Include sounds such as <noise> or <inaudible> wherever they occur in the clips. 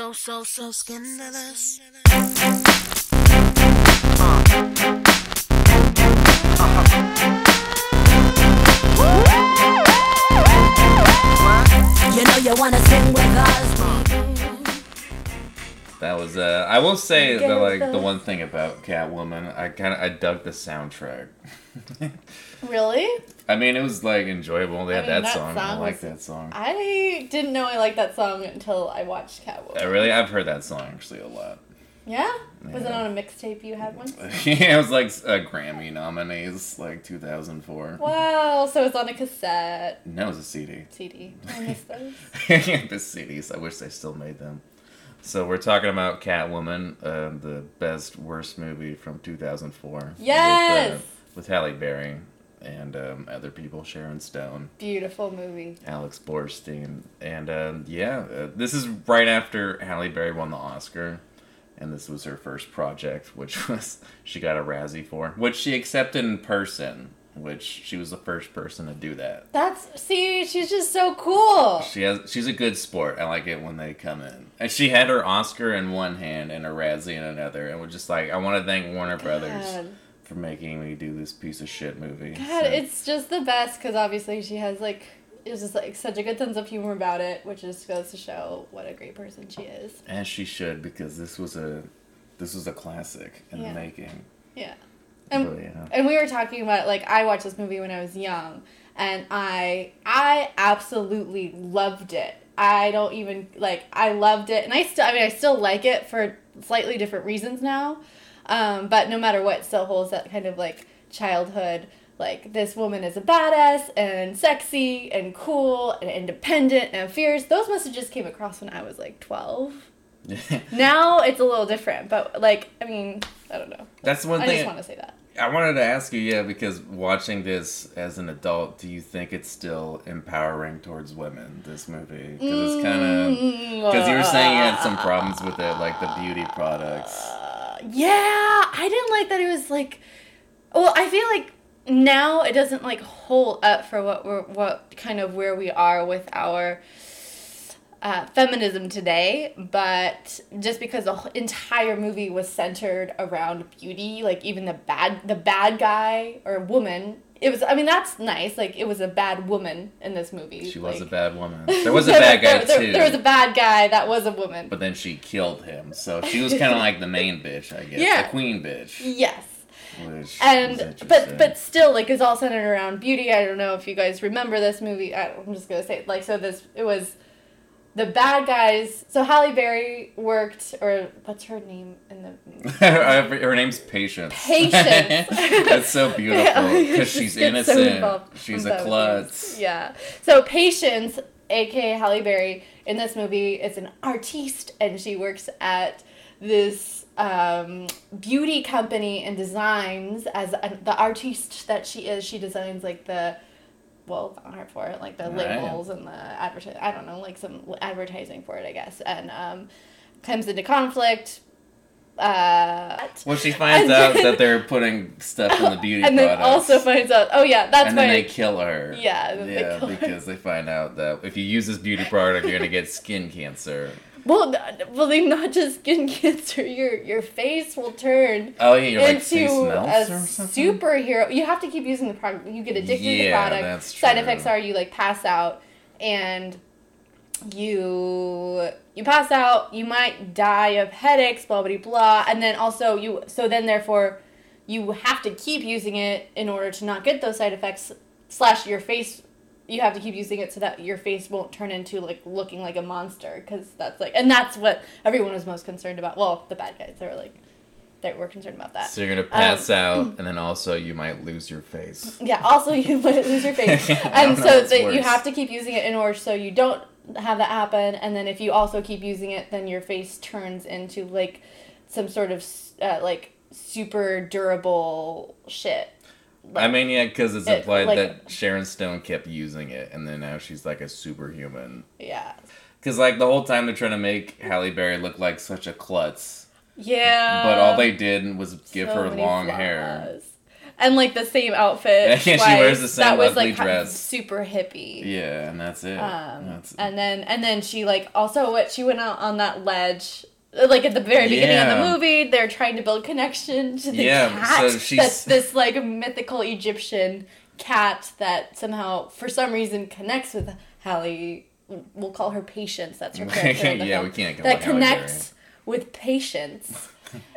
so, so, so scandalous. You know you wanna sing with us. That was uh I will say that like the one thing about Catwoman, I kind of I dug the soundtrack. <laughs> Really? I mean, it was like enjoyable. They I had mean, that, that song. I like that song. I didn't know I liked that song until I watched Catwoman. I really I've heard that song actually a lot. Yeah? Was it on a mixtape you had once? <laughs> yeah, it was like a Grammy nominees like 2004. Wow, so it's on a cassette No, it was a CD. CD. I miss those. <laughs> the CDs. I wish they still made them. So we're talking about Catwoman, uh, the best worst movie from 2004. Yes! With, uh, with Halle Berry and um, other people, Sharon Stone, Beautiful movie. Alex Borstein, and um, yeah, uh, this is right after Halle Berry won the Oscar. And this was her first project, which <laughs> was she got a Razzie for, which she accepted in person, which she was the first person to do that. That's see, she's just so cool. She has. She's a good sport. I like it when they come in. And she had her Oscar in one hand and a Razzie in another, and was just like, I want to thank Warner Brothers for making me do this piece of shit movie. God, So- it's just the best because obviously she has like it's just like such a good sense of humor about it, which just goes to show what a great person she is. as she should because this was a this was a classic in Yeah. the making. Yeah. And yeah. and we were talking about like I watched this movie when I was young and I I absolutely loved it. I don't even like I loved it and I still I mean I still like it for slightly different reasons now. Um, but no matter what still holds that kind of like childhood like this woman is a badass and sexy and cool and independent and fierce. Those messages came across when I was like 12. <laughs> Now it's a little different, but like I mean, I don't know. That's one I thing. I just want to say that. I wanted to ask you, yeah, because watching this as an adult, do you think it's still empowering towards women? This movie, because it's kind of because you were saying you had some problems with it, like the beauty products. Uh, yeah, I didn't like that it was like. Well, I feel like now it doesn't like hold up for what we're what kind of where we are with our uh, feminism today, but just because the entire movie was centered around beauty, like even the bad the bad guy or woman, it was. I mean, that's nice. Like it was a bad woman in this movie. She was a bad woman. <laughs> There was a bad guy there, too. There was a bad guy that was a woman. but then she killed him, so she was kind of like the main bitch, I guess, Yeah. the queen bitch. yes. Which and but but still like it's all centered around beauty i don't know if you guys remember this movie I, i'm just gonna say like so this it was the bad guys so halle berry worked or what's her name in the <laughs> her, name's Patience. Patience. <laughs> That's so beautiful <laughs> because she's get so innocent. she's a klutz. yeah so patience aka halle berry in this movie is an artiste and she works at this um, beauty company and designs as a, the artiste that she is she designs like the well not art for it like the Right. labels and the advertising i don't know like some advertising for it i guess and um, comes into conflict uh, <laughs> Well, she finds out then- that they're putting stuff in the <laughs> beauty and then also finds out oh yeah that's and why then they kill her. Yeah, then they yeah, kill her. because they find out that if you use this beauty product, you're gonna get skin cancer. Well, well, they not just skin <laughs> cancer. Your your face will turn Oh yeah, like into face a melts or something. superhero. You have to keep using the product. You get addicted to the product. that's Side effects are you like pass out, and you you pass out. You might die of headaches. Blah blah blah. And then also you so then therefore you have to keep using it in order to not get those side effects. Slash your face you have to keep using it so that your face won't turn into like looking like a monster because that's like and that's what everyone was most concerned about. Well the bad guys they were like they were concerned about that. So you're gonna pass Um, <clears throat> out, and then also you might lose your face. yeah also you might lose your face. <laughs> And so you have to keep using it in order so you don't have that happen and then if you also keep using it then your face turns into like some sort of uh, like super durable shit I mean, yeah, because it's It- implied like- that Sharon Stone kept using it, and then now she's like a superhuman. yeah Because like the whole time they're trying to make Halle Berry look like such a klutz, yeah but all they did was give so her long hair. and like the same outfit. <laughs> Yeah, she wears the same That was ugly like dress. super hippie. Yeah, and that's it. Um, That's- and then and then she like also what she went out on that ledge. Like at the very beginning of the movie, they're trying to build connection to the Yeah, cat. so she's- That's this like mythical Egyptian cat that somehow, for some reason, connects with Halle. We'll call her Patience. That's her <laughs> character. Yeah, film. we can't That connects with Patience.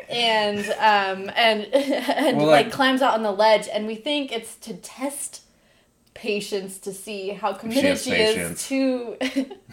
and um and <laughs> and Well, like, like- climbs out on the ledge and we think it's to test patience to see how committed has she, is to <laughs>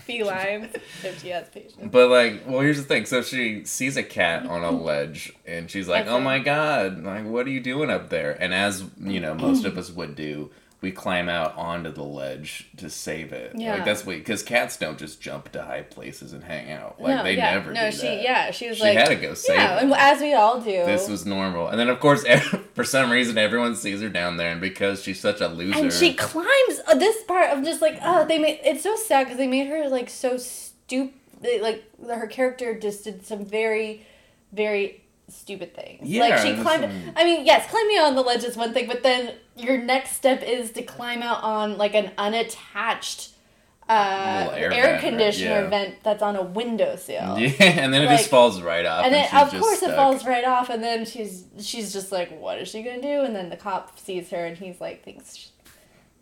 felines if she has patience But like, well, here's the thing. So she sees a cat on a ledge, and she's like. "Oh my god! Like, what are you doing up there?" And as you know, most of us would do, we climb out onto the ledge to save it. Yeah. Like that's what because cats don't just jump to high places and hang out. Like no, they yeah. never no she that. yeah she was She like had to go save yeah it. and as we all do This was normal, and then of course, <laughs> for some reason, everyone sees her down there, and because she's such a loser, and she climbs uh, this part of just like oh they made it's so sad because they made her like so stupid like her character just did some very very stupid things Yeah, like she climbed some- i mean yes climbing on the ledge is one thing but then your next step is to climb out on like an unattached uh, air air, conditioner Yeah. vent that's on a windowsill <laughs> yeah, and then it Like- just falls right off, and then of course stuck. it falls right off and then she's she's just like what is she gonna do and then the cop sees her and he's like thinks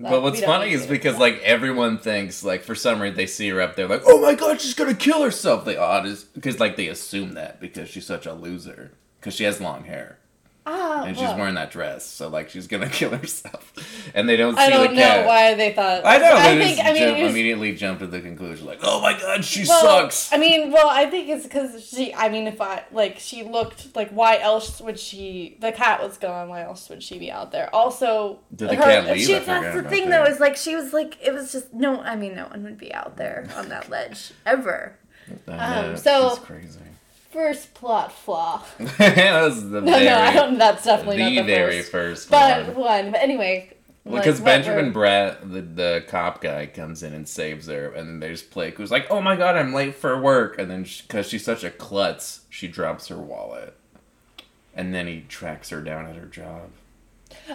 But what's funny is because like everyone thinks like for some reason they see her up there like oh my god she's gonna kill herself. They odd is because like they assume that because she's such a loser because she has long hair ah and she's well, wearing that dress so like she's gonna <laughs> kill herself and they don't see I don't know cat. why they thought. I know I think. I mean, jump, was- immediately jump to the conclusion like oh my god she well, sucks I mean, well, I think it's because she. I mean, if I like, she looked like. Why else would she? The cat was gone. Why else would she be out there? Also, Did the cat leave? She, I that's the thing, that. though. Is like she was like it was just no. I mean, no one would be out there on that <laughs> ledge ever. Um, so- she's crazy First plot flaw. <laughs> that was the <laughs> No, very, no, I don't. That's definitely the not the very first. first But one. one. But anyway. Because what Benjamin Bratt, the, the cop guy, comes in and saves her, and then there's Blake. Who's like, "Oh my god, I'm late for work," and then because she's such a klutz, she drops her wallet, and then he tracks her down at her job.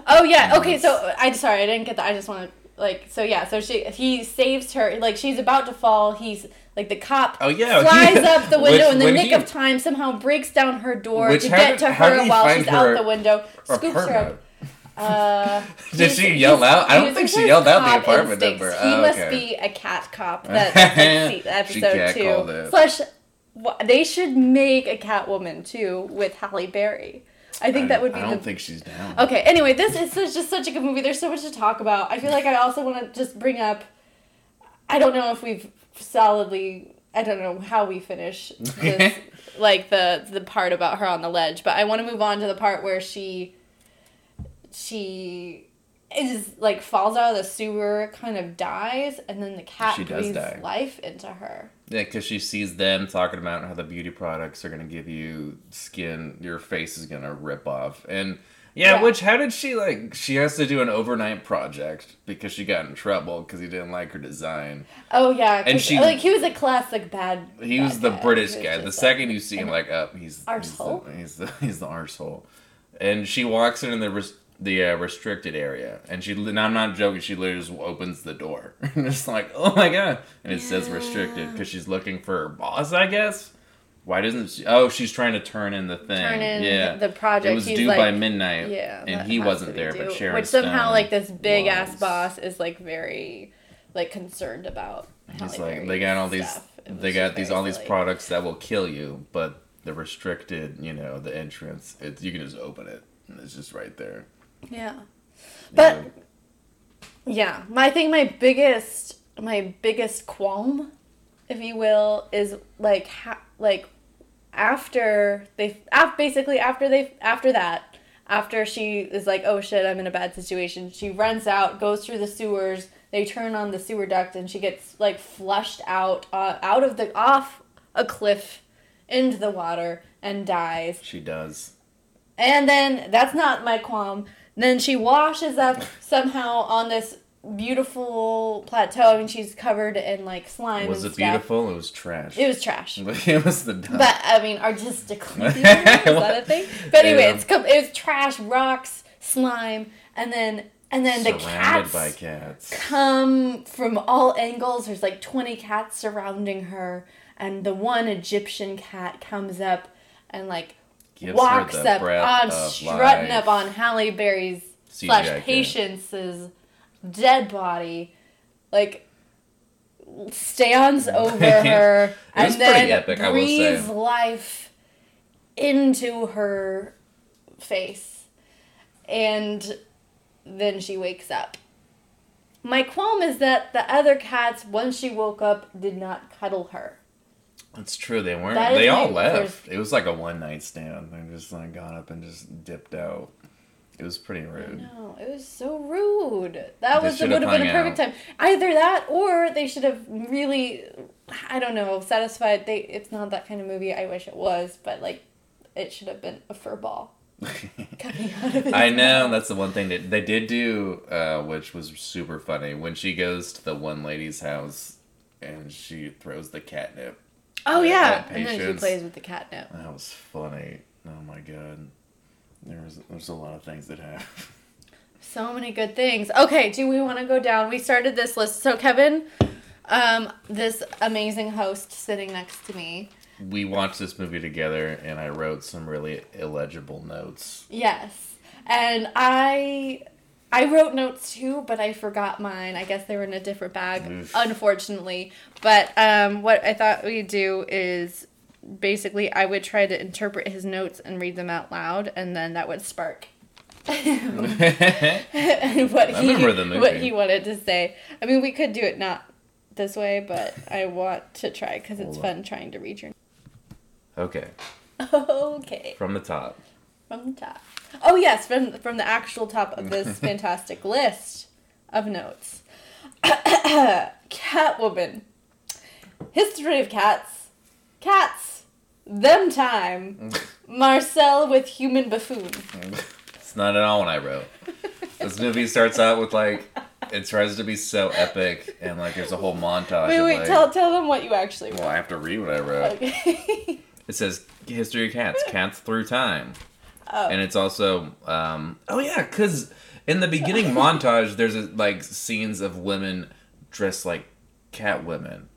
Oh yeah. Okay. Yes. So I sorry, I didn't get that. I just want to like. So yeah. So she he saves her. Like she's about to fall. He's like the cop. Oh, yeah, <laughs> Flies he- up the window which- in the nick he- of time. Somehow breaks down her door to get to her while she's her out the window. Scoops her. Apartment. <laughs> Uh, Did she yell out? I don't think she yelled out the apartment instincts. number. He Oh, must okay. be a cat cop. That's <laughs> like, episode two. Slash, they should make a Catwoman too with Halle Berry. I think that would be I don't think she's down. Okay, anyway, this is such- just such a good movie. There's so much to talk about. I feel like I also want to just bring up. I don't know if we've solidly. I don't know how we finish this, <laughs> like the the part about her on the ledge, but I want to move on to the part where she. She is like falls out of the sewer, kind of dies, and then the cat breathes die. life into her. Yeah, because she sees them talking about how the beauty products are gonna give you skin, your face is gonna rip off, and yeah, Yeah. which how did she like? She has to do an overnight project because she got in trouble because he didn't like her design. Oh yeah. And she- like he was a classic bad. He bad was the guy. British was guy. The second like, you see him, like up, he's he's the, he's the <laughs> he's the arsehole. And she walks into the res- the uh, restricted area, and she. And I'm not joking. She literally just opens the door, <laughs> and it's like, oh my god! And it says restricted because she's looking for her boss, I guess. Why doesn't she? Oh, she's trying to turn in the thing. turn in yeah, the project. It was He's due like, by midnight. Yeah, and he wasn't there, due. but Sharon which somehow Stone like this big ass boss is like very like concerned about. He's like, they got all these, Berry's stuff. It was they got these all these products that will kill you, but the restricted, you know, the entrance, it's you can just open it, and it's just right there. Yeah, But- know? yeah. My I think my biggest my biggest qualm, if you will, is like ha- like after they af- basically after they after that after she is like oh shit i'm in a bad situation she runs out goes through the sewers they turn on the sewer duct and she gets like flushed out uh, out of the off a cliff into the water and dies she does. and then that's not my qualm. Then she washes up somehow on this beautiful plateau. I mean, she's covered in like slime. Was it stuff. beautiful? It was trash. It was trash. <laughs> it was the But I mean, artistically, <laughs> is that a thing? But anyway, Yeah. it's com- it was trash, rocks, slime, and then and then the Surrounded cats by cats. come from all angles. There's like 20 cats surrounding her, and the one Egyptian cat comes up and like Gives her walks the up breath on of strutting life. up on Halle Berry's CGI slash cat. Patience's dead body, like stands <laughs> over her It and pretty then epic, I will say. breathes life into her face, and then she wakes up. My qualm is that the other cats, once she woke up, did not cuddle her. It's true. They weren't. That They all left. first- It was like a one night stand. They just like got up and just dipped out. It was pretty rude. No, it was so rude. That They was would have been a perfect time. Either that, or they should have really, I don't know, satisfied. They it's not that kind of movie. I wish it was, but like, it should have been a fur ball <laughs> coming out of it. I know that's the one thing that they did do, uh, which was super funny when she goes to the one lady's house and she throws the catnip. Oh Yeah, and then she plays with the catnip. That was funny. Oh my god. There's there's a lot of things that happen. <laughs> So many good things. Okay, do we want to go down? We started this list. So Kevin, um, this amazing host sitting next to me. We watched this movie together, and I wrote some really illegible notes. Yes. And I I wrote notes too, but I forgot mine. I guess they were in a different bag, Oof. unfortunately. But um, what I thought we'd do is basically I would try to interpret his notes and read them out loud, and then that would spark <laughs> <laughs> what he what he wanted to say. I mean, we could do it not this way, but I want to try because it's Hold on. fun trying to read your. okay, <laughs> Okay. from the top. From the top. Oh yes, from from the actual top of this <laughs> fantastic list of notes. <coughs> Catwoman. History of cats. Cats. Them time. <laughs> Marcel with human buffoon. It's not at all what I wrote. This movie starts out with like it tries to be so epic, and like there's a whole montage. Wait, of, wait, like, tell tell them what you actually wrote. Well. I have to read what I wrote. Okay. <laughs> It says history of cats, cats through time, oh. and it's also um oh yeah, because in the beginning <laughs> montage there's a, like scenes of women dressed like cat women.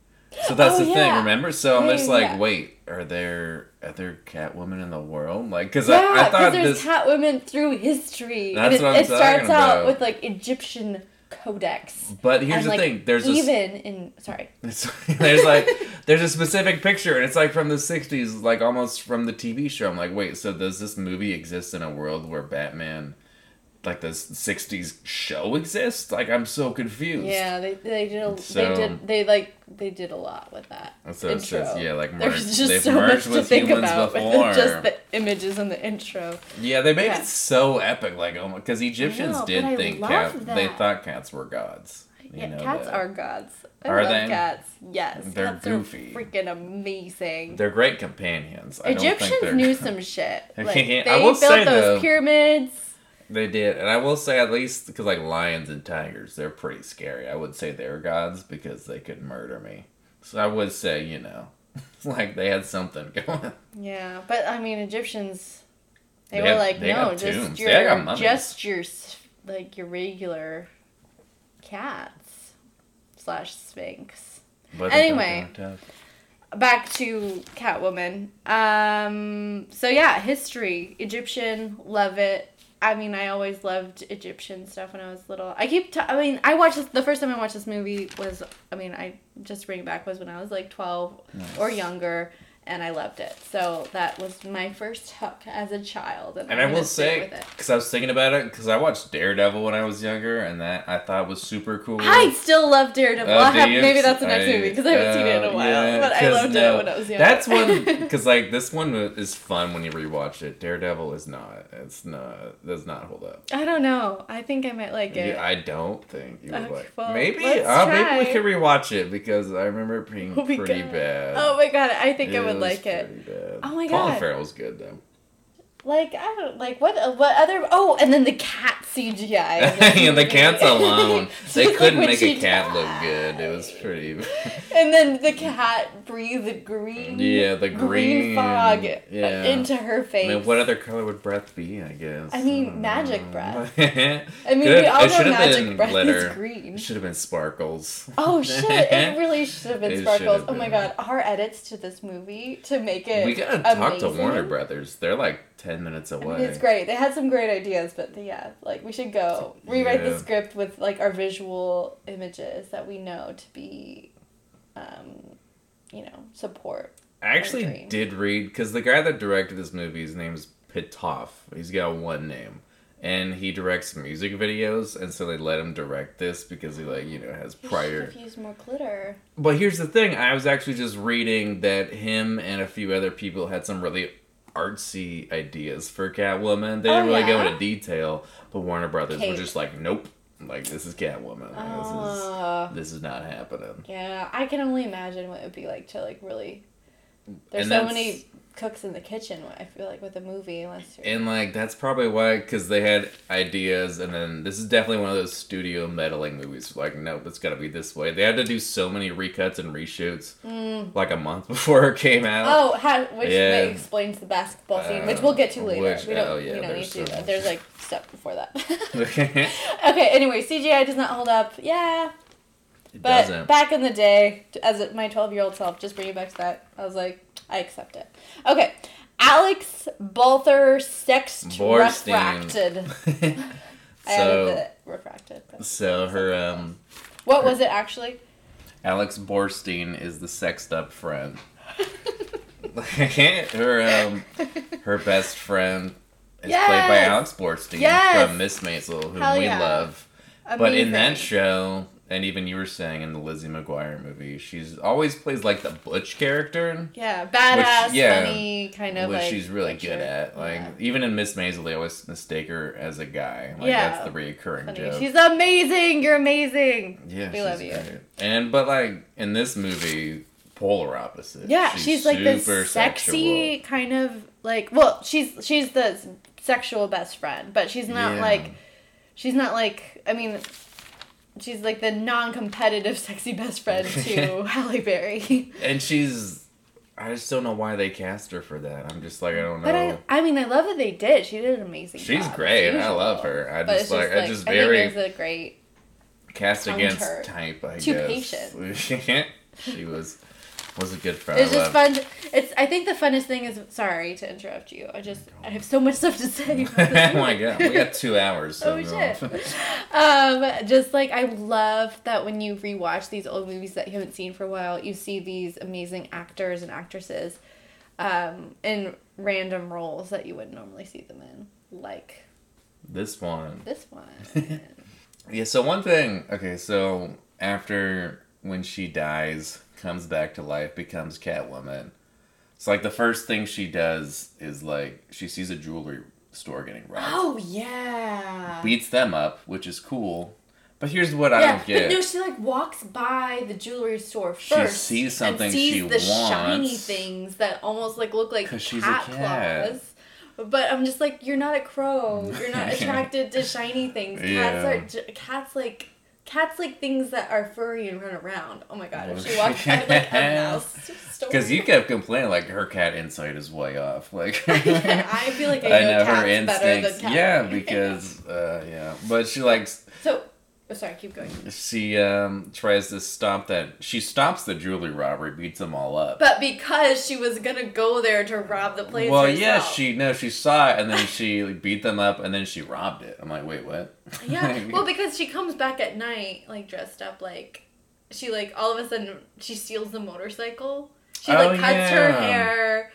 So that's Oh, the thing, remember? So I'm just like, yeah. wait, are there other cat women in the world? Like, because yeah, I, I thought there's this. Catwomen through history. That's and it, what I'm it starts talking out with like Egyptian codex. But here's and, the like, thing: there's even in sorry. <laughs> There's like there's a specific picture and it's like from the 60s like almost from the tv show i'm like wait so does this movie exist in a world where batman like the 60s show exists like i'm so confused Yeah, they they did a, So- they did they like they did a lot with that. That's what it intro. says, yeah, like merged- There's just they've so much to with think about before. with just the images in the intro. yeah they made Yeah. it so epic like oh because egyptians know, did think cat they thought cats were gods you Yeah, know cats that. are gods. I Are love they? cats. Yes, They're cats goofy. Freaking amazing. they're great companions I don't think Egyptians knew <laughs> some shit. <laughs> Like, I they will built those though- pyramids. They did, and I will say at least because like lions and tigers, they're pretty scary. I would say they're gods because they could murder me. So I would say, you know, <laughs> like they had something <laughs> going. Yeah, but I mean Egyptians. They, They were had- like, they no, just tombs. Your, just your, like your regular cats slash sphinx. But Anyway. Back to Catwoman. Um, so yeah, history Egyptian, love it. I mean, I always loved Egyptian stuff when I was little. I keep, t- I mean, I watched this, the first time I watched this movie was, I mean, I just bring it back was when I was like twelve or younger, and I loved it. So that was my first hook as a child, and, And I'm will say, with it. because I was thinking about it, because I watched Daredevil when I was younger, and that I thought was super cool. I still love Daredevil. Oh, I'll have, maybe that's the next I- movie because I haven't seen it in uh, a while. yeah, but I loved no, it when I was younger. That's one <laughs> because like this one is fun when you rewatch it. Daredevil is not. It's not. Does not hold up. I don't know. I think I might like it. Yeah, I don't think you would Okay, like. well, maybe. Uh, maybe we could rewatch it because I remember it being Oh pretty God. bad. Oh my god, I think I It would like it. bad. Oh my Colin God. Farrell's good though. Like I don't like what uh, what other oh and then the cat CGI. <laughs> yeah, the cats alone. <laughs> They couldn't when make a cat look good. It was pretty. <laughs> And then the cat breathed green. Yeah, the green- fog yeah. into her I face. mean, what other color would breath be? I guess. I mean, don't magic know. breath. I I mean, we all know magic breath glitter. is green. It should have been sparkles. Oh shit! It really should have been It sparkles. Oh my god, our edits to this movie to make it. we gotta talk to. Warner Brothers. They're like ten minutes I away. mean, it's great. They had some great ideas, but yeah, like we should go rewrite Yeah. the script with like our visual images that we know to be, um, you know, support. I actually did read because the guy that directed this movie, his name's Pitof. He's got one name, and he directs music videos, and so they let him direct this because he like you know has prior. used more glitter. But here's the thing: I was actually just reading that him and a few other people had some really artsy ideas for Catwoman. They Oh, didn't really go into detail, but Warner Brothers Kate. were just like, "Nope, like this is Catwoman. Uh, This is this is not happening." yeah, I can only imagine what it would be like to like really. There's And so many cooks in the kitchen. I feel like with a movie, unless you're. And like that's probably why, because they had ideas, and then this is definitely one of those studio meddling movies. Like, nope, it's got to be this way. They had to do so many recuts and reshoots, like a month <laughs> before it came out. Oh, how, which Yeah. explains the basketball scene, Uh, which we'll get to later. which- we don't, oh, yeah, we don't need there's to. much. There's like stuff before that. it <laughs> <laughs> okay. Anyway, CGI does not hold up. Yeah, but doesn't. back in the day, as my 12 year old self, just bring it back to that. I was like, I accept it. Okay, Alex Balther Sext Borstein. refracted. <laughs> <laughs> I added so, the refracted. so her um, What was it actually? Alex Borstein is the sexed up friend. <laughs> her um, her best friend is played by Yes! Alex Borstein Yes! from Miss Maisel, whom Hell we yeah. love. But in that show, and even you were saying in the Lizzie McGuire movie, she's always plays like the butch character, Yeah, badass, yeah, funny, kind of which like. she's really butcher. good at. Like Yeah. even in Miss Maisel, they always mistake her as a guy. Like Yeah. that's the reoccurring Funny. joke. She's amazing. You're amazing. yeah, we love you. great. And but like in this movie, polar opposite. Yeah, she's, like this sexy kind of like. Well, she's she's the sexual best friend, but she's not Yeah. like. She's not like. I mean. She's like the non-competitive sexy best friend to <laughs> Halle Berry. and she's. I just don't know why they cast her for that. I'm just like I don't know. But I, I mean, I love that they did. She did an amazing. She's job, great. I love her. I just it's like, I just very I think a great. cast against her. type. I guess. Too guess. <laughs> she was was a good friend. It's just fun. It's. I think the funnest thing is. Sorry to interrupt you. I just. I have so much stuff to say. <laughs> oh my god, we got two hours. So Oh shit. um, just like I love that when you rewatch these old movies that you haven't seen for a while, you see these amazing actors and actresses um, in random roles that you wouldn't normally see them in, like this one. this one. <laughs> Yeah. So one thing. Okay. So after when she dies, comes back to life, becomes Catwoman. It's like the first thing she does is like she sees a jewelry store getting robbed, oh yeah. beats them up, which is cool. But here's what I don't get. but no, she like walks by the jewelry store She first. sees something sees she the shiny things that almost like look like 'Cause she's a cat cat. claws. But I'm just like, you're not a crow. You're not <laughs> attracted to shiny things. Cats Yeah. are cats like cats like things that are furry and run around. Oh my god, if she walked by like a mouse. Because you kept complaining like her cat insight is way off. Like <laughs> I feel like I <laughs> know, cats better than cats. Yeah, <laughs> because uh, yeah, but she likes so. Oh, sorry, keep going. she um tries to stop that. She stops the jewelry robbery, beats them all up. But because she was gonna go there to rob the place. well, herself. yeah, she no, she saw it and then she like, beat them up and then she robbed it. I'm like, wait, what? Yeah, <laughs> well, because she comes back at night, like dressed up like she like all of a sudden she steals the motorcycle. She Oh, like cuts her hair,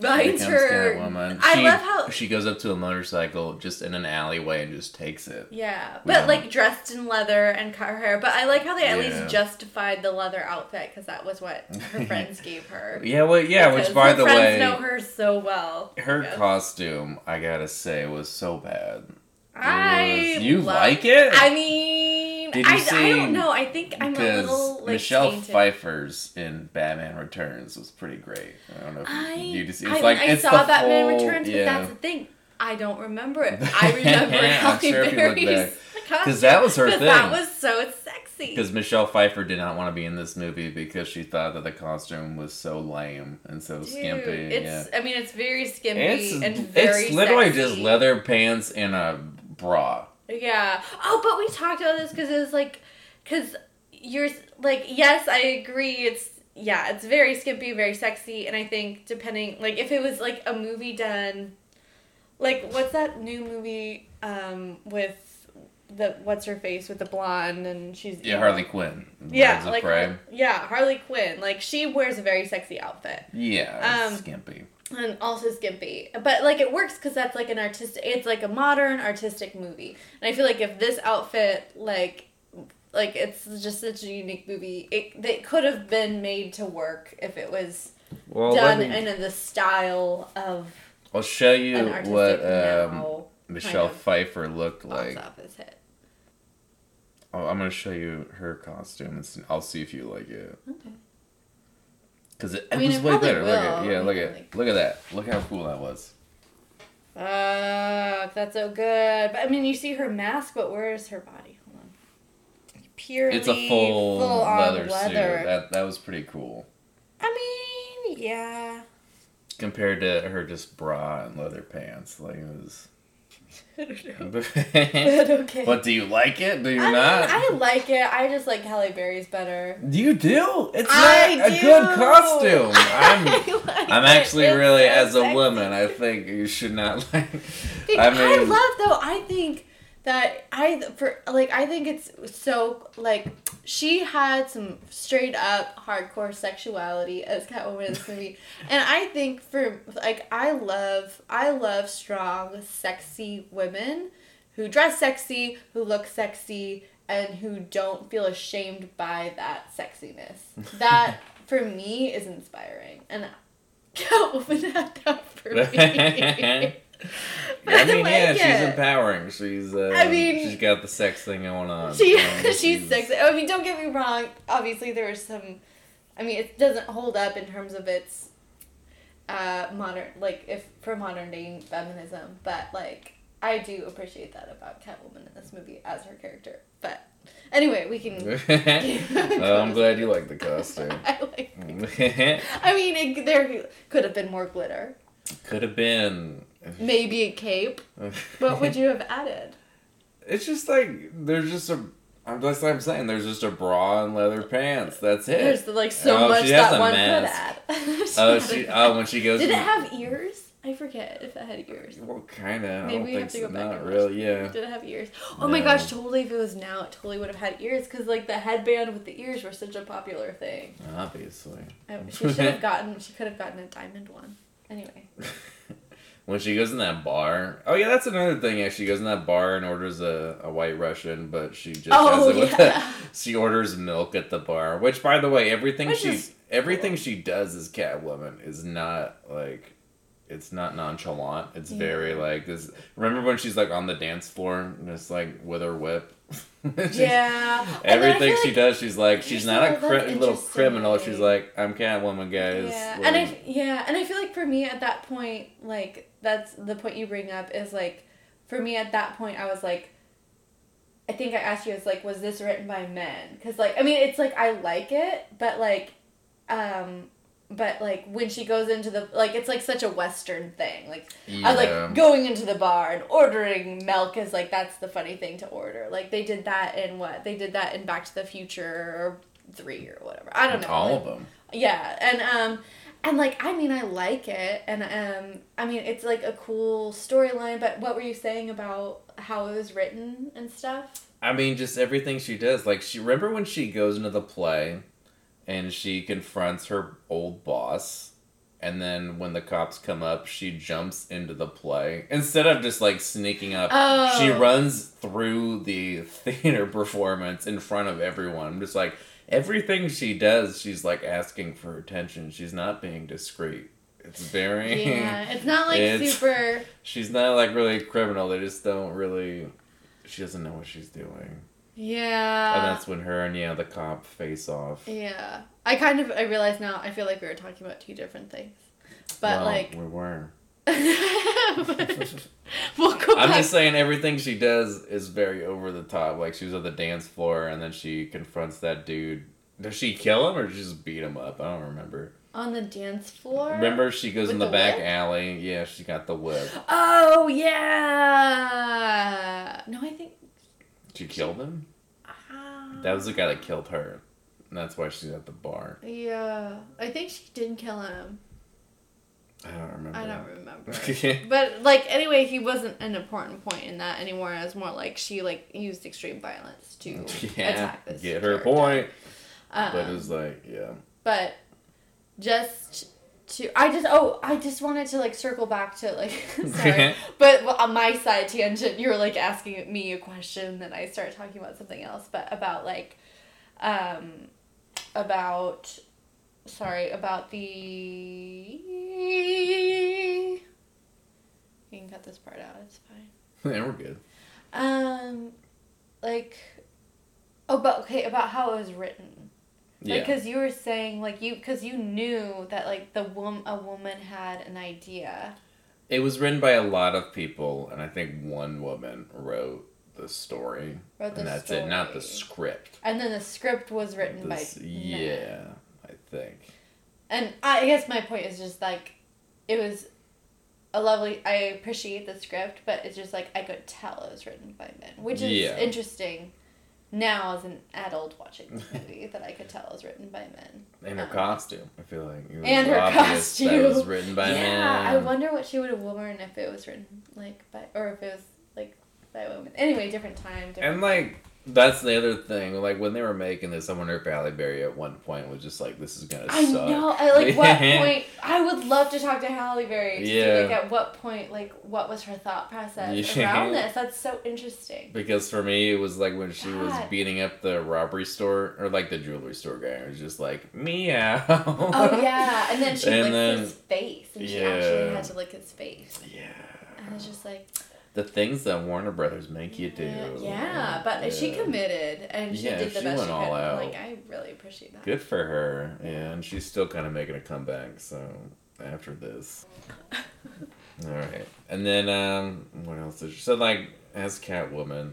finds her. Catwoman. I She- love how she goes up to a motorcycle just in an alleyway and just takes it. yeah, We but like dressed in leather and cut her hair. But I like how they at Yeah. least justified the leather outfit because that was what her <laughs> friends gave her. Yeah, well, yeah. Because Which, by the friends way, know her so well. her Yes. costume, I gotta say, was so bad. I was- you like it? I mean, Did you I, see- I don't know. I think I'm a little like Michelle tainted. Pfeiffer's in Batman Returns was pretty great. I don't know if I, you, just, it's I, like I it's saw Batman full- Returns, but yeah. that's the thing. I don't remember it. <laughs> I remember I'm Halle sure if you look Berry's <laughs> costume. that was her thing. That was so sexy. Because Michelle Pfeiffer did not want to be in this movie because she thought that the costume was so lame and so Dude, skimpy. it's. yeah. I mean, it's very skimpy It's, and very. it's literally sexy. just leather pants and a bra. Yeah. Oh, but we talked about this because it was like, because you're like, yes, I agree. It's yeah, it's very skimpy, very sexy, and I think depending, like, if it was like a movie done, like, what's that new movie um with the what's her face with the blonde and she's Yeah, evil? Harley Quinn. Yeah, like yeah, Harley Quinn. Like she wears a very sexy outfit Yeah, Um, skimpy. And also skimpy. But like it works because that's like an artistic. It's like a modern artistic movie, and I feel like if this outfit like like it's just such a unique movie, it it could have been made to work if it was Well, done me, in the style of I'll show you what um, Michelle of Pfeiffer looked like. office hit. Oh, I'm gonna show you her costume, and I'll see if you like it. Okay. Cause it, I mean, was it way better. Look at yeah, look at like- look at that. Look how cool that was. Fuck, that's so good. But I mean, you see her mask, but where is her body? Hold on. Purely It's a full, full-on leather, suit. leather. That that was pretty cool I mean, yeah. compared to her just bra and leather pants. Like it was. I don't know. <laughs> but But do you like it? Do you I mean, not? I like it. I just like Halle Berry's better. You do. It's I not a good costume. <laughs> I'm. Like I'm actually It's really, so as a woman, I think you should not like. I I, love though. I think that I for like I think it's so like she had some straight up hardcore sexuality as Catwoman in this movie, and I think for like I love I love strong, sexy women who dress sexy, who look sexy, and who don't feel ashamed by that sexiness. That <laughs> for me is inspiring, and Catwoman had that for me. <laughs> <laughs> I mean, yeah, like she's empowering. She's. Uh, I mean- she's got the sex thing going on. She, Um, <laughs> she's sexy. I mean, don't get me wrong. Obviously, there was some. I mean, it doesn't hold up in terms of its uh, modern, like if for modern day feminism, but like I do appreciate that about Catwoman in this movie as her character. But anyway, we can. <laughs> well, I'm glad you like the costume. I like. I mean, it, there could have been more glitter. Could have been. Maybe a cape. What would you have added? <laughs> It's just like there's just a. I'm that's what I'm saying. There's just a bra and leather pants. That's it. There's like so Oh, much that one mask. could add. <laughs> oh, she. Oh, when she goes. Did it have ears? I forget if it had ears. Well, kind of. Maybe we have to so. go back Not really. Yeah. Did it have ears? Oh my gosh, totally. If it was now, it totally would have had ears because like the headband with the ears were such a popular thing. Obviously. She <laughs> should have gotten. She could have gotten a diamond one. Anyway. <laughs> when she goes in that bar. Oh yeah, that's another thing. Yeah, she goes in that bar and orders a, a white Russian, but she just Oh, has it with yeah. the, she orders milk at the bar. Which, by the way, everything Which she everything she does as Catwoman is not like it's not nonchalant. It's very like this. Remember when she's like on the dance floor, and just like with her whip. <laughs> Yeah. And then I Everything she like- does, she's like she's not a cri- little criminal. She's like I'm Catwoman, guys. Yeah, Like, and I yeah, and I feel like for me at that point, like that's the point you bring up is like, for me at that point, I was like, I think I asked you, it's like, was this written by men? Because like, I mean, it's like I like it, but like, um, but like when she goes into the like, it's like such a Western thing. Like I was like going into the bar and ordering milk is like that's the funny thing to order. Like they did that in what they did that in Back to the Future or three or whatever. I don't know. all like- of them. yeah, and um, and like I mean I like it, and um, I mean it's like a cool storyline. But what were you saying about how it was written and stuff? I mean, just everything she does. Like, she remember when she goes into the play, and she confronts her old boss, and then when the cops come up, she jumps into the play instead of just like sneaking up. Oh. She runs through the <laughs> theater performance in front of everyone. I'm just like everything she does, she's like asking for attention. She's not being discreet. It's very. Yeah, <laughs> it's not like It's- super. She's not like really a criminal. They just don't really. She doesn't know what she's doing. Yeah. and that's when her and yeah the cop face off. Yeah. I kind of I realize now I feel like we were talking about two different things. But Well, like we were. <laughs> we'll go I'm back. just saying everything she does is very over the top. Like she was on the dance floor and then she confronts that dude. Does she kill him or does she just beat him up? I don't remember. on the dance floor. Remember she goes With in the, the back whip? alley. Yeah, she got the whip. Oh yeah. No, I think She killed him. ah, That was the guy that killed her. And that's why she's at the bar. Yeah, I think she didn't kill him. I don't remember. I don't remember. <laughs> But like anyway, he wasn't an important point in that anymore. It was more like she like used extreme violence to <laughs> yeah, attack this. get her character. point. Um, But it was like, yeah. but just to I just oh I just wanted to like circle back to like <laughs> sorry. But on my side tangent you were like asking me a question then I started talking about something else but about like um about sorry about the you can cut this part out it's fine. <laughs> Yeah, we're good. um like oh but okay about how it was written Yeah. because you were saying like you because you knew that like the wom- a woman had an idea It was written by a lot of people, and I think one woman wrote the story. Wrote the and that's it, not the script. and then the script was written This- by yeah, I think. and I guess my point is just like it was a lovely I appreciate the script but it's just like I could tell it was written by men which is Yeah. interesting now as an adult watching this movie <laughs> that I could tell was written by men. And her Um, costume, I feel like. It was and her obvious That it was written by yeah I wonder what she would have worn if it was written like by or if it was like by women anyway different time different And like that's the other thing. Like when they were making this, I wonder if Halle Berry at one point was just like, "This is gonna I suck." know. I like <laughs> what point. I would love to talk to Halle Berry. To Yeah. see, like at what point, like what was her thought process Yeah. around <laughs> this? That's so interesting. Because for me, it was like when she was beating up the robbery store or like the jewelry store guy. It was just like meow. Oh <laughs> yeah, and then she And licked then- his face, and she yeah. actually had to lick his face. Yeah. And it's just like, The things that Warner Brothers make you do. yeah, but she committed, and she Yeah, did the she best went she all could. out. Like I really appreciate that. Good for her. Yeah, and she's still kind of making a comeback. So after this, <laughs> all right, and then um, what else? Did she, so like as Catwoman,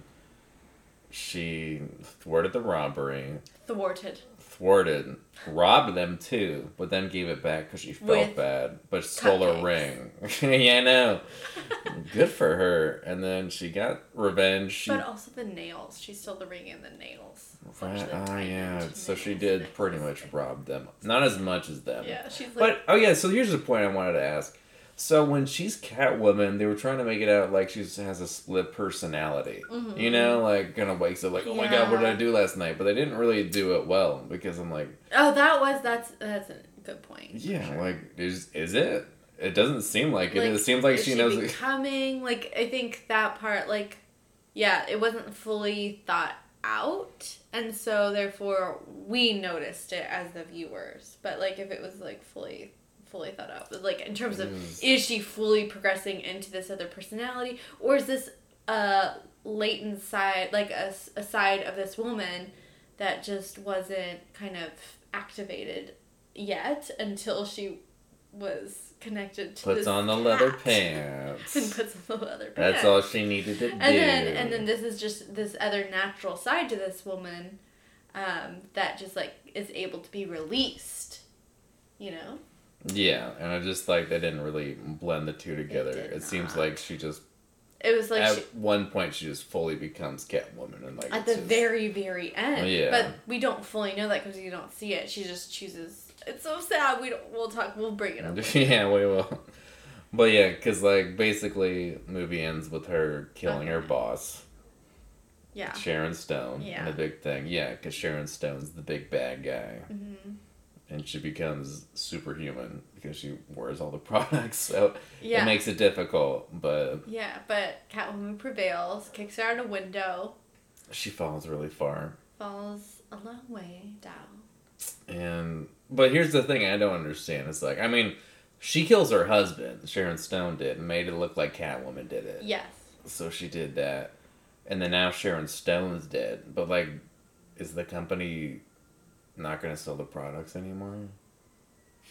she thwarted the robbery, Thwarted. Thwarted, robbed them too, but then gave it back because she felt With bad, but stole a ring. <laughs> yeah, I know. Good for her. And then she got revenge. She but also the nails. She stole the ring and the nails. Right, oh yeah, so she did pretty much rob them. Not as much as them. Yeah, she's like. But oh yeah, so here's the point I wanted to ask. So when she's Catwoman, they were trying to make it out like she has a split personality. You know, like kind of wakes up like, oh my god, what did I Mm-hmm. Do last night? But they didn't really do it well because I'm like, oh, that was that's that's a good point. yeah, Sure. like is is it? It doesn't seem like, it. Like, It seems like is she knows. it. becoming like I think that part like yeah it wasn't fully thought out and so therefore we noticed it as the viewers but like if it was like fully fully thought out but like in terms of Yes. is she fully progressing into this other personality or is this a latent side like a side of this woman that just wasn't kind of activated yet until she was connected to Puts on the leather <laughs> pants. and puts on the leather pants. That's all she needed to do. And then and then this is just this other natural side to this woman um, that just like is able to be released. You know? Yeah, and I just like they didn't really blend the two together. It, seems like she just It was like at she, one point she just fully becomes Catwoman and like at the just- very very end. Yeah. But we don't fully know that because you don't see it. She just chooses. It's so sad. We don't. We'll talk. We'll bring it up. <laughs> yeah, we will. But yeah, because like basically, movie ends with her killing her boss, Yeah. Sharon Stone. Yeah. The big thing, yeah, because Sharon Stone's the big bad guy, hmm and she becomes superhuman because she wears all the <laughs> products. So Yeah. it makes it difficult, but yeah, but Catwoman prevails, kicks her out a window, she falls really far. falls a long way down. And but here's the thing I don't understand. It's like I mean, she kills her husband, Sharon Stone did, and made it look like Catwoman did it. Yes. So she did that. and then now Sharon Stone's dead. But like, is the company not going to sell the products anymore?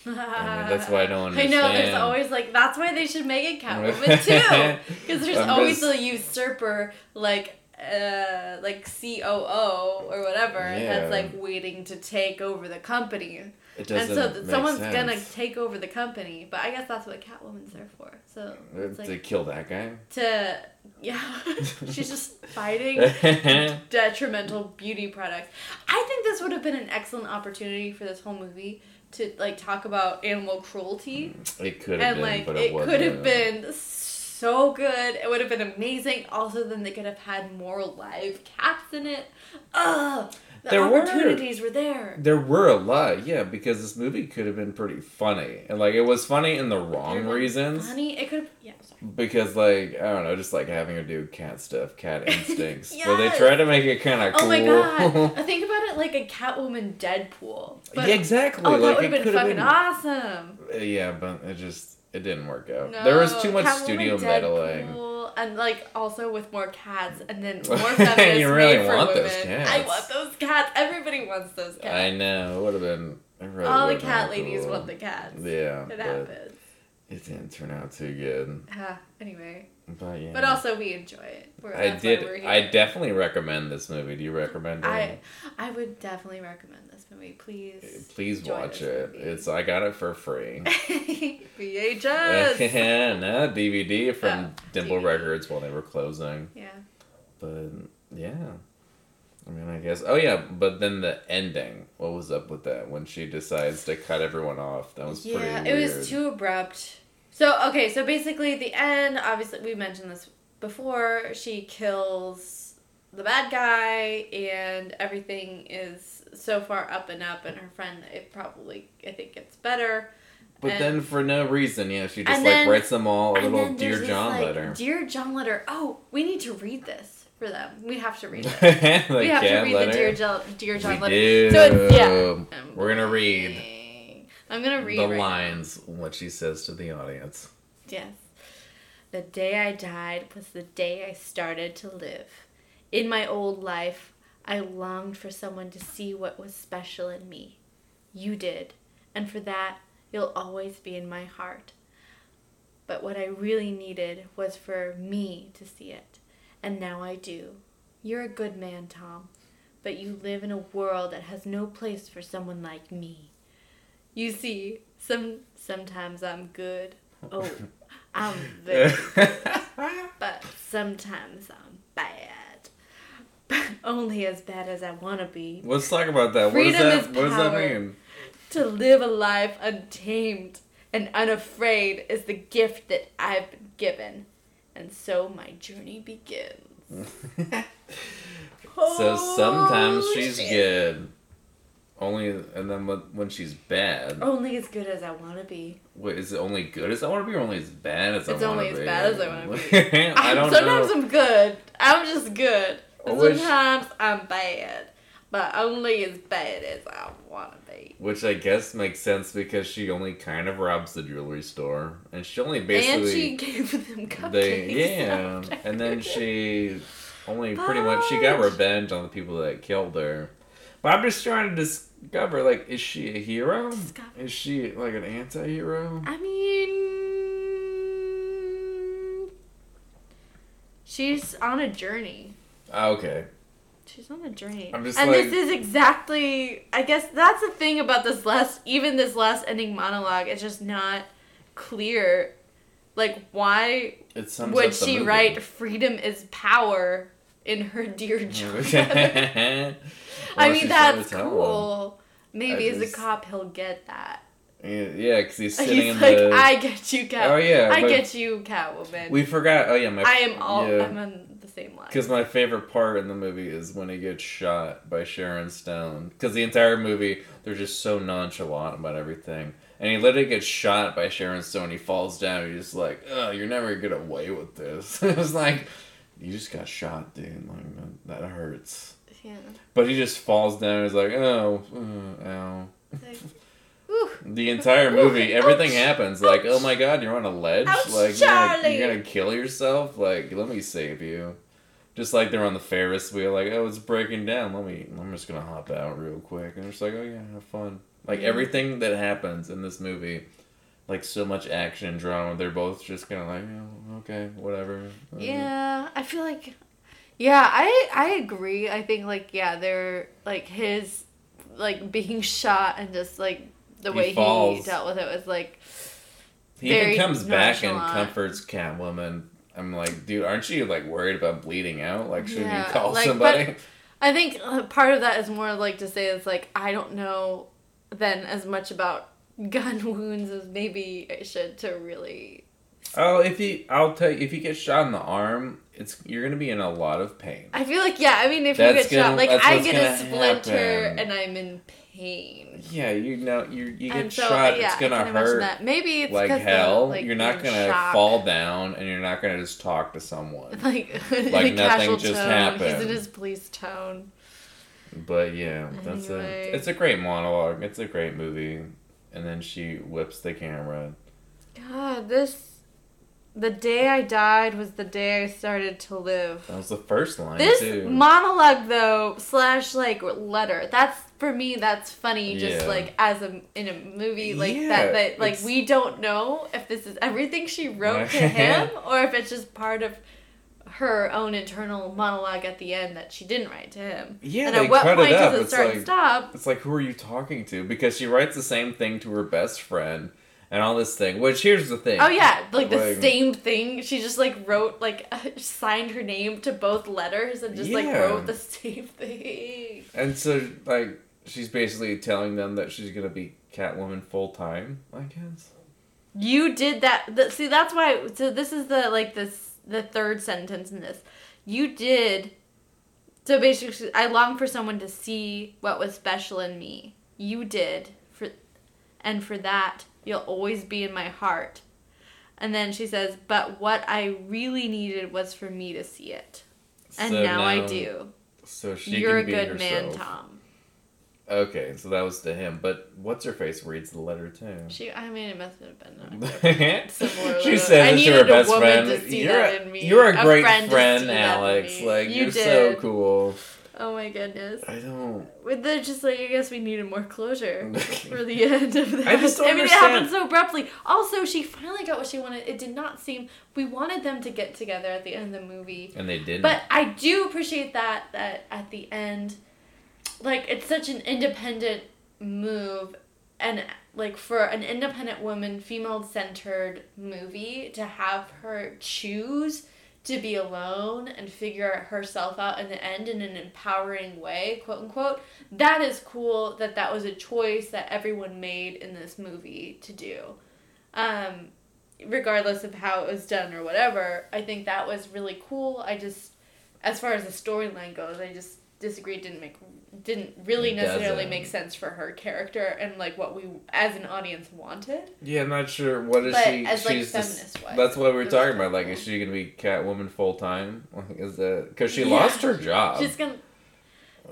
<laughs> I mean, that's why I don't understand. I know. There's always like that's why they should make it Catwoman <laughs> too, because there's I'm always just- a usurper like uh like COO or whatever Yeah. that's like waiting to take over the company, It and doesn't and so make someone's sense. gonna take over the company. But I guess that's what Catwoman's there for. So it's to like kill that guy. to yeah, <laughs> she's just fighting <laughs> detrimental beauty products. I think this would have been an excellent opportunity for this whole movie to like talk about animal cruelty It could have and been, like but it it, could have been so good. It would have been amazing. Also, then they could have had more live cats in it. Ugh, the There were. opportunities were there. There were a lot, yeah, because this movie could have been pretty funny, and like it was funny in the wrong like, reasons. Funny. It could have. Yeah. Sorry. Because like I don't know, just like having her do cat stuff, cat <laughs> instincts. But they Yes! try to make it kind of cool. Oh my god! I <laughs> think about it like a Catwoman Deadpool. But, yeah, exactly. Oh, that would have been fucking have awesome. Uh, yeah, but it just it didn't work out. No, there was too much Catwoman studio meddling. And like also with more cats, and then <laughs> more feminists You really made for want women. those cats. I want those cats. Everybody wants those cats. I know it would have been. Really All the cat ladies cool. want the cats. Yeah, it happens. it didn't turn out too good. Ah, anyway, But yeah, but also we enjoy it. We're, I did. I definitely recommend this movie. Do you recommend it? I I would definitely recommend this movie. Please. Eh, please watch it. movie. It's I got it for free. VHS. no DVD from Oh, Dimple DVD. Records while they were closing. yeah. But yeah, I mean, I guess. Oh yeah, but then the ending. What was up with that when she decides to cut everyone off? That was pretty Yeah, it was too abrupt. So okay, so basically the end. Obviously, we mentioned this before. She kills the bad guy, and everything is so far up and up. And her friend, it probably I think gets better. But and- then for no reason, yeah, she just like then- writes them all a little Dear this, John like, letter. Dear John letter. Oh, we need to read this for them. We have to read <laughs> it. we have to read letter. the Dear John, Dear John we letter. do. So it's yeah. We're gonna read I'm gonna read the right now. lines, what she says to the audience. Yes. The day I died was the day I started to live. In my old life, I longed for someone to see what was special in me. You did, and for that, you'll always be in my heart. But what I really needed was for me to see it, and now I do. You're a good man, Tom, but you live in a world that has no place for someone like me. You see, some sometimes I'm good. Oh, <laughs> I'm very <laughs> but sometimes I'm bad. But <laughs> only as bad as I want to be. Let's talk about that. Freedom what is does that? What does that mean? To live a life untamed and unafraid is the gift that I've been given. And so my journey begins. so sometimes she's good, only, and then when, she's bad, Only as good as I want to be. wait, is it only good as I want to be, or only as bad as It's I want to be? It's only as bad as I wanna be. <laughs> I don't Sometimes know. I'm good. I'm just good. Wish- Sometimes I'm bad. But only as bad as I want to be. Which I guess makes sense because she only kind of robs the jewelry store, and she only basically and she gave them cupcakes. they yeah, and then she only pretty much she got revenge on the people that killed her. But I'm just trying to discover like, is she a hero? Discover. Is she like an anti-hero? I mean, she's on a journey. Ah, okay. She's on a journey. I'm just and like- this is exactly, I guess that's the thing about this last, even this last ending monologue. It's just not clear. Like, why would she movie. write "freedom is power" in her Dear <laughs> John? <laughs> I mean, that's cool. Maybe I as a cop, he'll get that. Yeah, because <laughs> he's sitting He's in like, the. I get you, Cat. Oh, yeah, I get you, Catwoman. We forgot. Oh yeah, my. I am all. Yeah. I'm on the same line. Because my favorite part in the movie is when he gets shot by Sharon Stone. Because the entire movie, they're just so nonchalant about everything. And he literally gets shot by Sharon Stone. He falls down. He's just like, oh, you're never going to get away with this. <laughs> it's like, you just got shot, dude. Like, that hurts. Yeah. But he just falls down. He's like, oh, uh, ow. Like, <laughs> The entire movie, Ouch. everything happens. Like, oh my god, you're on a ledge. Ouch, like, you're gonna, you're gonna kill yourself. Like, let me save you. Just like they're on the Ferris wheel, like oh, it's breaking down. Let me, I'm just gonna hop out real quick, and it's like oh yeah, have fun. Like Yeah. everything that happens in this movie, like so much action and drama, they're both just kind of like oh, okay, whatever. Yeah, I feel like Yeah, I I agree. I think like yeah, they're like his like being shot and just like the He way he dealt with it was like He even comes back and comforts Catwoman. I'm like, dude, aren't you like worried about bleeding out? Like, should Yeah, you call like, somebody? <laughs> I think uh, part of that is more like to say it's like I don't know then as much about <laughs> gun wounds as maybe I should to really Oh, if you, I'll tell you, if you get shot in the arm, it's you're gonna be in a lot of pain. I feel like yeah, I mean if you get shot gonna- like I get a splinter happen. and I'm in pain. Yeah, you know, you you get so, shot, yeah, it's gonna hurt That. Maybe it's like hell. like, you're not gonna fall down, and you're not gonna just talk to someone. <laughs> like Like <laughs> nothing just tone. He's in his police tone. But yeah, that's Anyway. a it's a great monologue. It's a great movie. And then she whips the camera. God, this. The day I died was the day I started to live. That was the first line This too. monologue, though, slash like letter, that's for me. That's funny. Just Yeah. like as a in a movie like Yeah, that. That like it's- we don't know if this is everything she wrote to him <laughs> or if it's just part of her own internal monologue at the end that she didn't write to him. Yeah, and at what it point up. does it It's start like- and stop? It's like, who are you talking to? Because she writes the same thing to her best friend and all this thing. Which here's the thing. Oh yeah, like the Like- same thing. She just like wrote like <laughs> signed her name to both letters and just like wrote the same <laughs> thing. And so, like, she's basically telling them that she's gonna be Catwoman full time. I guess. You did that. th- see, that's why. So this is the like this the third sentence in this. You did. So basically, I long for someone to see what was special in me. You did for, and for that you'll always be in my heart. And then she says, "But what I really needed was for me to see it, and So now, I do. So she You're a good man. Tom." Okay, so that was to him. But what's her face reads the letter too. She, I mean, it must have been. uh, <laughs> similar she to- says I it to her a best woman friend. to see you're a, in me. You're a A great friend friend, to see that in Alex. Like You you're so cool. Oh my goodness. I don't. With the just like I guess we needed more closure <laughs> for the end of that. I just don't I mean, understand. it happened so abruptly. Also, she finally got what she wanted. It did not seem we wanted them to get together at the end of the movie, And they didn't. but I do appreciate that that at the end, like it's such an independent move, and like for an independent woman, female centered movie to have her choose to be alone and figure herself out in the end in an empowering way, quote unquote. That is cool that that was a choice that everyone made in this movie to do. Um, regardless of how it was done or whatever, I think that was really cool. I just, as far as the storyline goes, I just disagreed didn't make, didn't really It necessarily doesn't. make sense for her character and like what we as an audience wanted. yeah, I'm not sure. What is But she? as, like, she's just- feminist-wise, That's what we were it was talking about. Like, is she gonna be Catwoman full time? Like, is that because she Yeah. lost her job? She's gonna,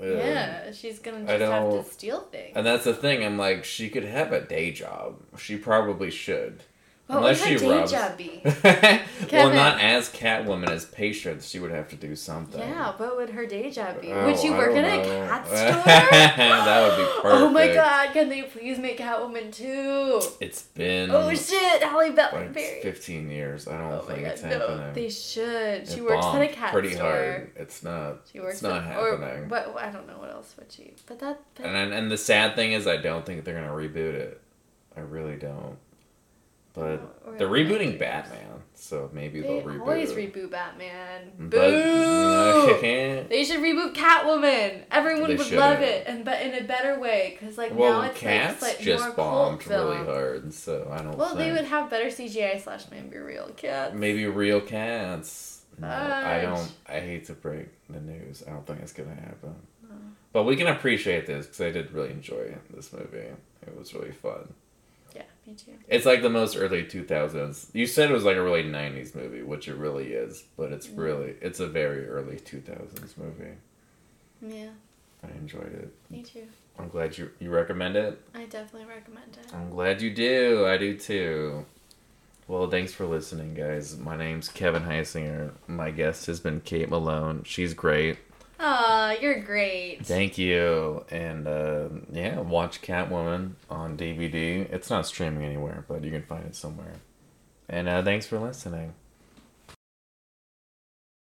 Yeah. yeah, she's gonna I just have don't- to steal things. And that's the thing. I'm like, she could have a day job. She probably should. What Unless would her she day rubs. job be? <laughs> well, Kevin. not as Catwoman, as Patience. She would have to do something. Yeah, what would her day job be? Oh, would she I work don't at a know. cat <laughs> store? that would be perfect. <laughs> Oh my god, can they please make Catwoman too? It's been Oh shit, Halle like Berry. 15 years. I don't Oh my think god, it's no. happening. They should. She It works at a bombed cat pretty store. hard. It's not. She works it's not at, or happening. what? I don't know what else would she. But that. that And then- and the sad thing is, I don't think they're gonna reboot it. I really don't. But oh, Or they're rebooting. Batman, so maybe they they'll reboot. always reboot Batman. But Boo! <laughs> They should reboot Catwoman. Everyone They would shouldn't. love it, and but in a better way, because like now well, it's Cats like, it's, like just more bombed film. really hard, so I don't. Well, they would have better CGI slash maybe real cats. Maybe real cats. No, I don't. I hate to break the news. I don't think it's gonna happen. But we can appreciate this because I did really enjoy this movie. It was really fun. Me too. It's like the most early two thousands. You said it was like a really nineties movie, which it really is. But it's Mm. really it's a very early two thousands movie. Yeah, I enjoyed it. me too. I'm glad you you recommend it. I definitely recommend it. I'm glad you do. I do too. Well, thanks for listening, guys. My name's Kevin Heisinger. My guest has been Kate Malone. She's great. Aw, you're great. Thank you. And uh, yeah, watch Catwoman on DVD. It's not streaming anywhere, but you can find it somewhere. And uh, thanks for listening.